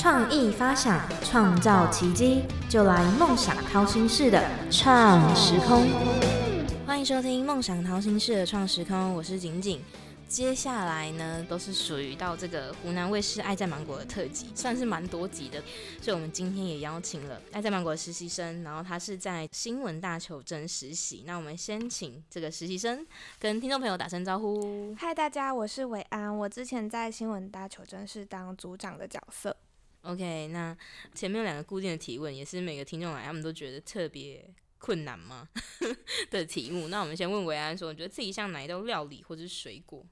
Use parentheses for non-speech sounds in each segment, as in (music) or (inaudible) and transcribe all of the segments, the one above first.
创意发想，创造奇迹，就来梦想掏心式的创时空。欢迎收听《梦想掏心式的创时空》，我是景景。接下来呢，都是属于到这个湖南卫视《爱在芒果》的特辑，算是蛮多集的。所以，我们今天也邀请了《爱在芒果》的实习生，然后他是在新闻大求真实习。那我们先请这个实习生跟听众朋友打声招呼。嗨，大家，我是伟安。我之前在新闻大求真是当组长的角色。OK，那前面有两个固定的提问，也是每个听众来，他们都觉得特别困难吗 (laughs) 的题目？那我们先问维安说，你觉得自己像哪一道料理或者是水果？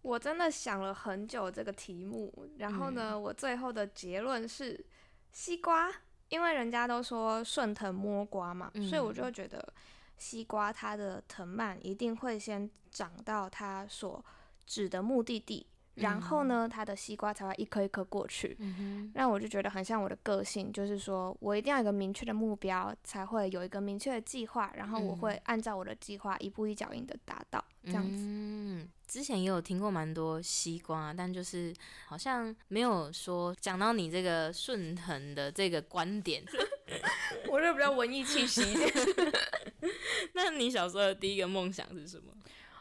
我真的想了很久这个题目，然后呢，我最后的结论是西瓜，因为人家都说顺藤摸瓜嘛，所以我就觉得西瓜它的藤蔓一定会先长到它所指的目的地。然后呢，它的西瓜才会一颗一颗过去。那我就觉得很像我的个性，就是说我一定要有一个明确的目标，才会有一个明确的计划，然后我会按照我的计划一步一脚印的达到这样子。嗯，之前也有听过蛮多西瓜，但就是好像没有说讲到你这个顺藤的这个观点。(laughs) 我这比较文艺气息一点。(laughs) 那你小时候的第一个梦想是什么？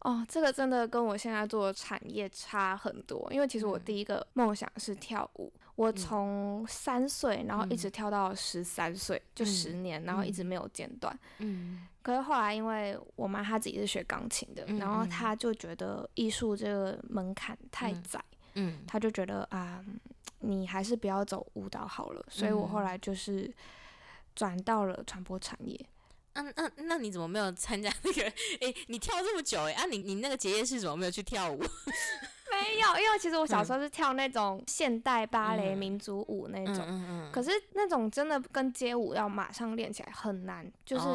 哦，这个真的跟我现在做的产业差很多，因为其实我第一个梦想是跳舞，我从三岁然后一直跳到十三岁，就十年，然后一直没有间断。嗯，可是后来因为我妈她自己是学钢琴的，然后她就觉得艺术这个门槛太窄，嗯，她就觉得啊，你还是不要走舞蹈好了，所以我后来就是转到了传播产业。嗯嗯，那你怎么没有参加那个？哎，你跳这么久哎，啊，你你那个结业式怎么没有去跳舞？(laughs) 没有，因为其实我小时候是跳那种现代芭蕾、民族舞那种。可是那种真的跟街舞要马上练起来很难，就是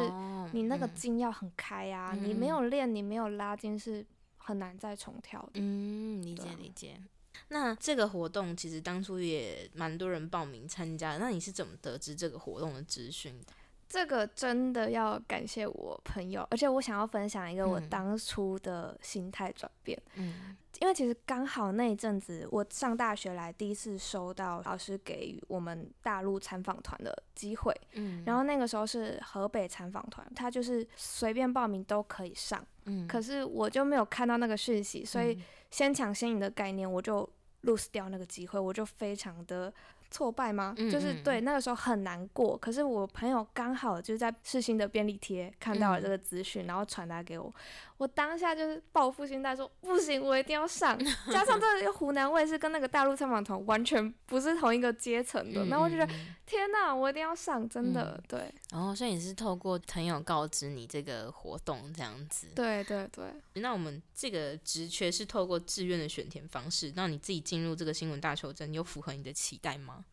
你那个筋要很开啊，你没有练，你没有拉筋是很难再重跳的。嗯，理解理解。那这个活动其实当初也蛮多人报名参加，那你是怎么得知这个活动的资讯的？这个真的要感谢我朋友，而且我想要分享一个我当初的心态转变。嗯，因为其实刚好那一阵子我上大学来，第一次收到老师给予我们大陆参访团的机会。嗯，然后那个时候是河北参访团，他就是随便报名都可以上。嗯，可是我就没有看到那个讯息，所以先抢先赢的概念，我就 lose 掉那个机会，我就非常的。挫败吗？就是对那个时候很难过。可是我朋友刚好就在世新的便利贴看到了这个资讯，然后传达给我。我当下就是报复心态，说不行，我一定要上。加上这个湖南卫视跟那个大陆参访团完全不是同一个阶层的，然后我就觉得天哪，我一定要上，真的对。然后所以你是透过朋友告知你这个活动这样子。对对对。那我们这个职缺是透过志愿的选填方式，那你自己进入这个新闻大求真，有符合你的期待吗？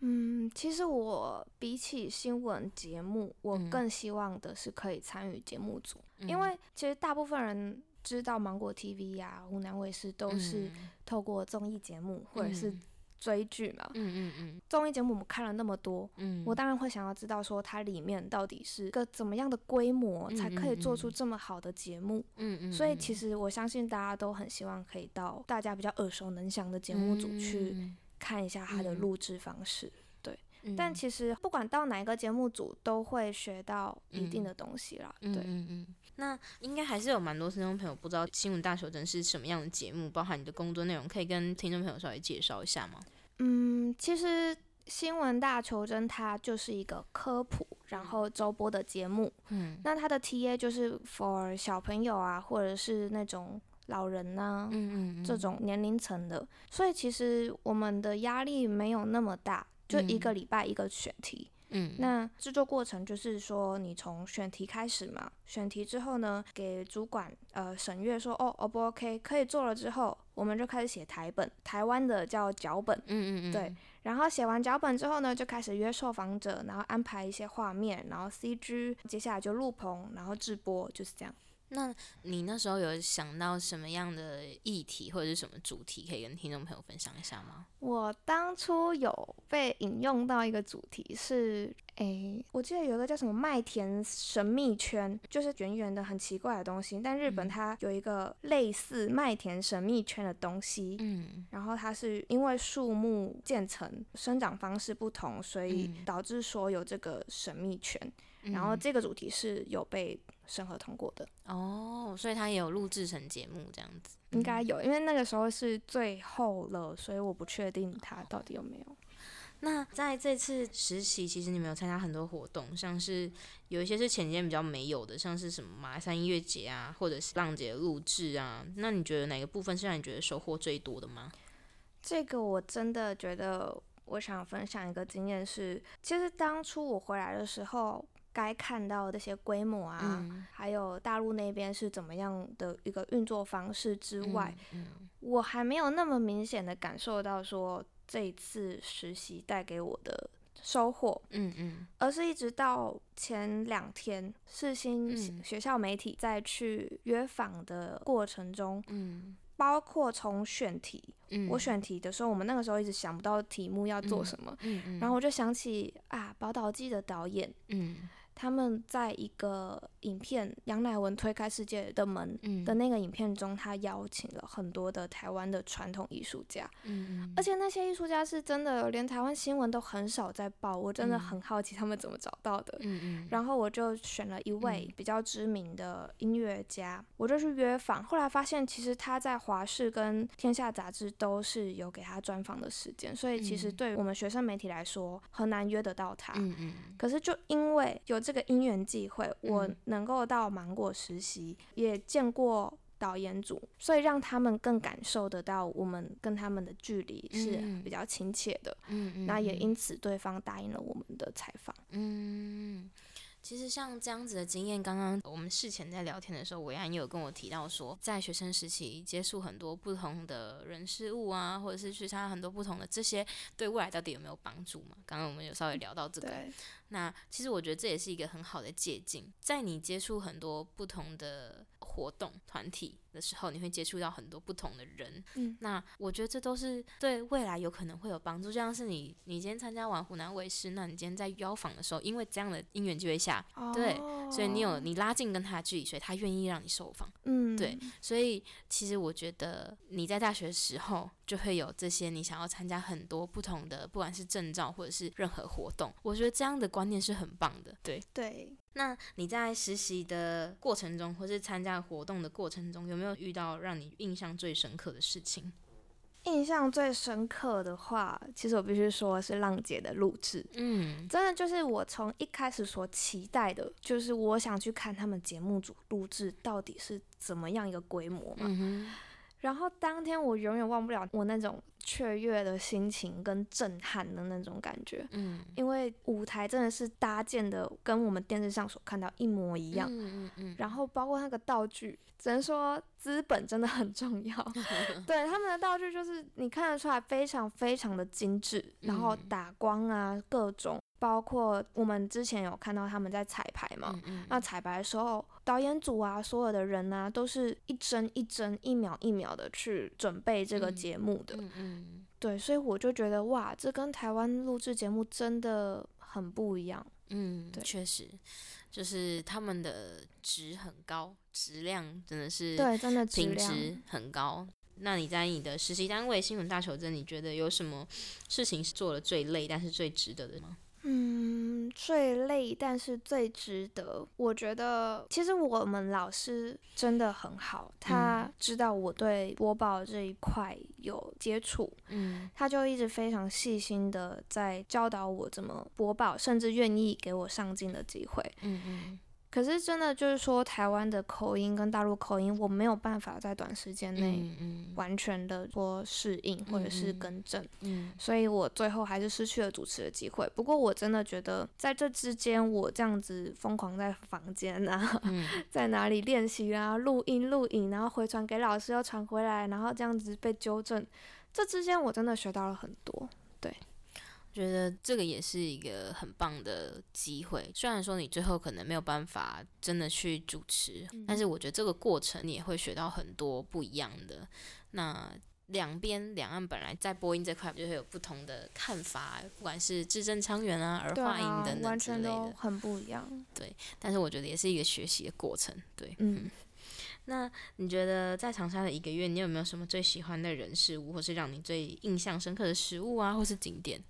嗯，其实我比起新闻节目，我更希望的是可以参与节目组，因为其实大部分人知道芒果 TV 呀、湖南卫视都是透过综艺节目或者是追剧嘛。嗯嗯嗯。综艺节目我们看了那么多，嗯，我当然会想要知道说它里面到底是个怎么样的规模，才可以做出这么好的节目。嗯嗯。所以其实我相信大家都很希望可以到大家比较耳熟能详的节目组去。看一下他的录制方式，对，但其实不管到哪一个节目组，都会学到一定的东西啦。对，嗯嗯。那应该还是有蛮多听众朋友不知道《新闻大求真》是什么样的节目，包含你的工作内容，可以跟听众朋友稍微介绍一下吗？嗯，其实《新闻大求真》它就是一个科普，然后周播的节目。嗯，那它的 TA 就是 for 小朋友啊，或者是那种。老人呢，嗯嗯这种年龄层的，所以其实我们的压力没有那么大，就一个礼拜一个选题，嗯，那制作过程就是说，你从选题开始嘛，选题之后呢，给主管呃审阅说，哦，O 不 OK，可以做了之后，我们就开始写台本，台湾的叫脚本，嗯嗯嗯，对，然后写完脚本之后呢，就开始约受访者，然后安排一些画面，然后 CG，接下来就录棚，然后制播，就是这样。那你那时候有想到什么样的议题或者是什么主题，可以跟听众朋友分享一下吗？我当初有被引用到一个主题是，诶，我记得有一个叫什么麦田神秘圈，就是圆圆的很奇怪的东西，但日本它有一个类似麦田神秘圈的东西，嗯，然后它是因为树木建成生长方式不同，所以导致说有这个神秘圈，然后这个主题是有被。审核通过的哦，所以他也有录制成节目这样子，应该有，因为那个时候是最后了，所以我不确定他到底有没有。那在这次实习，其实你们有参加很多活动，像是有一些是前几年比较没有的，像是什么马来山音乐节啊，或者是浪姐录制啊。那你觉得哪个部分是让你觉得收获最多的吗？这个我真的觉得，我想分享一个经验是，其实当初我回来的时候。该看到这些规模啊，还有大陆那边是怎么样的一个运作方式之外，我还没有那么明显的感受到说这一次实习带给我的收获，嗯嗯，而是一直到前两天世新学校媒体在去约访的过程中，嗯，包括从选题，我选题的时候，我们那个时候一直想不到题目要做什么，嗯嗯，然后我就想起啊，宝岛记的导演，嗯。他们在一个影片杨乃文推开世界的门的那个影片中，他邀请了很多的台湾的传统艺术家，嗯，而且那些艺术家是真的连台湾新闻都很少在报，我真的很好奇他们怎么找到的，嗯嗯，然后我就选了一位比较知名的音乐家，我就去约访，后来发现其实他在华视跟天下杂志都是有给他专访的时间，所以其实对我们学生媒体来说很难约得到他，嗯嗯，可是就因为有。这个因缘际会，我能够到芒果实习，也见过导演组，所以让他们更感受得到我们跟他们的距离是比较亲切的。嗯嗯，那也因此对方答应了我们的采访。嗯。其实像这样子的经验，刚刚我们事前在聊天的时候，维安也有跟我提到说，在学生时期接触很多不同的人事物啊，或者是去参加很多不同的这些，对未来到底有没有帮助嘛？刚刚我们有稍微聊到这个。那其实我觉得这也是一个很好的借鉴，在你接触很多不同的活动团体。的时候，你会接触到很多不同的人，嗯，那我觉得这都是对未来有可能会有帮助。就像是你，你今天参加完湖南卫视，那你今天在邀访的时候，因为这样的因缘机会下，对，所以你有你拉近跟他的距离，所以他愿意让你受访，嗯，对，所以其实我觉得你在大学的时候就会有这些，你想要参加很多不同的，不管是证照或者是任何活动，我觉得这样的观念是很棒的，对，对。那你在实习的过程中，或是参加活动的过程中，有没有遇到让你印象最深刻的事情？印象最深刻的话，其实我必须说是浪姐的录制。嗯，真的就是我从一开始所期待的，就是我想去看他们节目组录制到底是怎么样一个规模嘛。然后当天我永远忘不了我那种雀跃的心情跟震撼的那种感觉，嗯，因为舞台真的是搭建的跟我们电视上所看到一模一样，嗯嗯嗯，然后包括那个道具，只能说资本真的很重要，(laughs) 对他们的道具就是你看得出来非常非常的精致，然后打光啊各种。包括我们之前有看到他们在彩排嘛，那彩排的时候，导演组啊，所有的人啊，都是一帧一帧、一秒一秒的去准备这个节目的。嗯嗯，对，所以我就觉得哇，这跟台湾录制节目真的很不一样。嗯，对，确实，就是他们的值很高，质量真的是对，真的品质很高。那你在你的实习单位新闻大求真，你觉得有什么事情是做的最累，但是最值得的吗？嗯，最累但是最值得。我觉得其实我们老师真的很好，他知道我对播报这一块有接触，嗯，他就一直非常细心的在教导我怎么播报，甚至愿意给我上镜的机会，嗯嗯。可是真的就是说，台湾的口音跟大陆口音，我没有办法在短时间内完全的说适应或者是更正，所以我最后还是失去了主持的机会。不过我真的觉得，在这之间，我这样子疯狂在房间啊，(laughs) 在哪里练习啊，录音录影，然后回传给老师，又传回来，然后这样子被纠正，这之间我真的学到了很多。对。觉得这个也是一个很棒的机会。虽然说你最后可能没有办法真的去主持，但是我觉得这个过程你也会学到很多不一样的。那两边两岸本来在播音这块就会有不同的看法，不管是字正腔圆啊、儿化音等等之类的，很不一样。对，但是我觉得也是一个学习的过程。对，嗯。那你觉得在长沙的一个月，你有没有什么最喜欢的人事物，或是让你最印象深刻的食物啊，或是景点？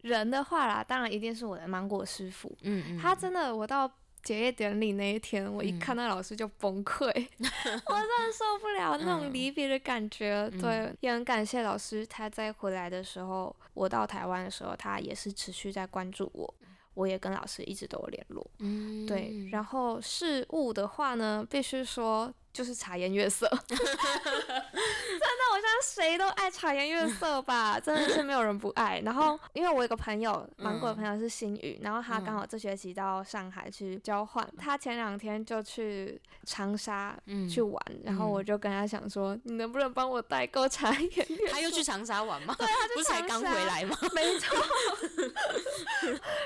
人的话啦，当然一定是我的芒果师傅。嗯嗯，他真的，我到。结业典礼那一天，我一看到老师就崩溃，(laughs) 我真的受不了那种离别的感觉。对，也很感谢老师，他在回来的时候，我到台湾的时候，他也是持续在关注我，我也跟老师一直都有联络。嗯，对。然后事物的话呢，必须说。就是茶颜悦色，(laughs) 真的，我相信谁都爱茶颜悦色吧，真的是没有人不爱。然后，因为我有个朋友，芒果的朋友是新宇，然后他刚好这学期到上海去交换，他前两天就去长沙去玩，然后我就跟他想说，你能不能帮我代购茶颜？他又去长沙玩吗？(laughs) 对，他不是才刚回来吗？没错。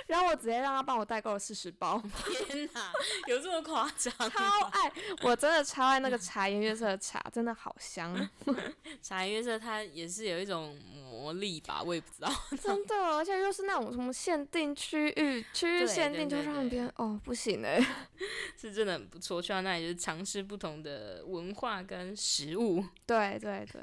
然后我直接让他帮我代购了四十包。天哪，有这么夸张？超爱，我真的超爱。那个茶颜悦色的茶真的好香，(laughs) 茶颜悦色它也是有一种魔力吧，我也不知道。(laughs) 真的，而且又是那种什么限定区域，区域限定就让别人哦不行哎，(laughs) 是真的很不错。去到那里就是尝试不同的文化跟食物。对对对。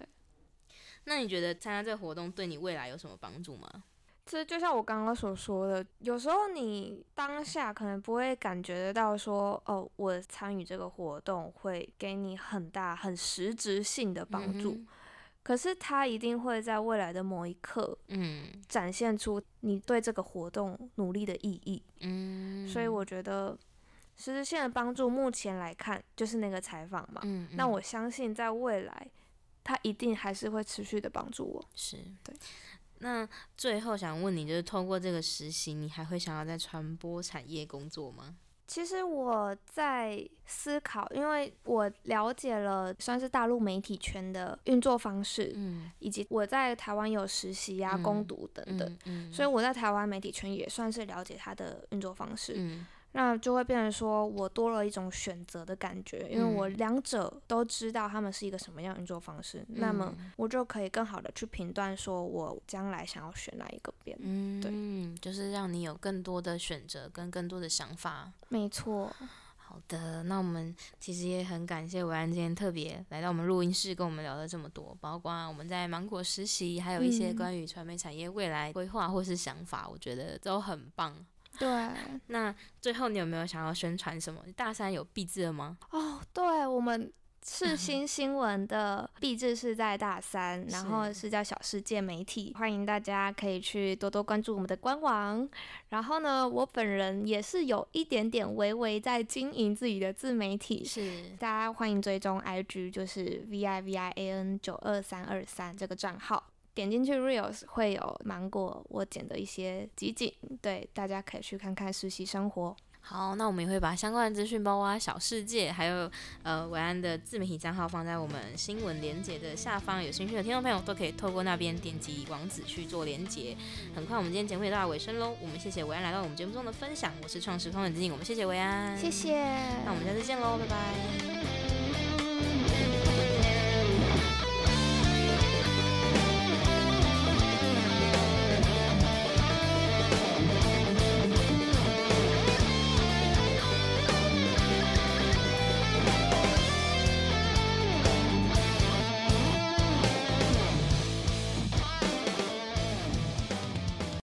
那你觉得参加这个活动对你未来有什么帮助吗？其实就像我刚刚所说的，有时候你当下可能不会感觉得到说，哦，我参与这个活动会给你很大、很实质性的帮助。可是它一定会在未来的某一刻，嗯，展现出你对这个活动努力的意义。嗯，所以我觉得实质性的帮助，目前来看就是那个采访嘛。嗯，那我相信在未来，它一定还是会持续的帮助我。是对。那最后想问你，就是通过这个实习，你还会想要在传播产业工作吗？其实我在思考，因为我了解了算是大陆媒体圈的运作方式，嗯，以及我在台湾有实习啊、攻读等等，嗯，所以我在台湾媒体圈也算是了解它的运作方式，嗯。那就会变成说，我多了一种选择的感觉，因为我两者都知道他们是一个什么样运作方式，那么我就可以更好的去评断，说我将来想要选哪一个边。嗯，对，就是让你有更多的选择跟更多的想法。没错。好的，那我们其实也很感谢维安今天特别来到我们录音室，跟我们聊了这么多，包括我们在芒果实习，还有一些关于传媒产业未来规划或是想法，我觉得都很棒。对，(laughs) 那最后你有没有想要宣传什么？大三有毕制了吗？哦，对，我们赤新新闻的毕制是在大三，然后是叫小世界媒体，欢迎大家可以去多多关注我们的官网。然后呢，我本人也是有一点点微微在经营自己的自媒体，是大家欢迎追踪 IG，就是 V I V I A N 九二三二三这个账号。点进去 reels 会有芒果我剪的一些集锦，对，大家可以去看看实习生活。好，那我们也会把相关的资讯，包括小世界，还有呃维安的自媒体账号放在我们新闻连接的下方，有兴趣的听众朋友都可以透过那边点击网址去做连接。很快，我们今天节目也到了尾声喽，我们谢谢维安来到我们节目中的分享，我是创时空的金我们谢谢维安，谢谢，那我们下次见喽，拜拜。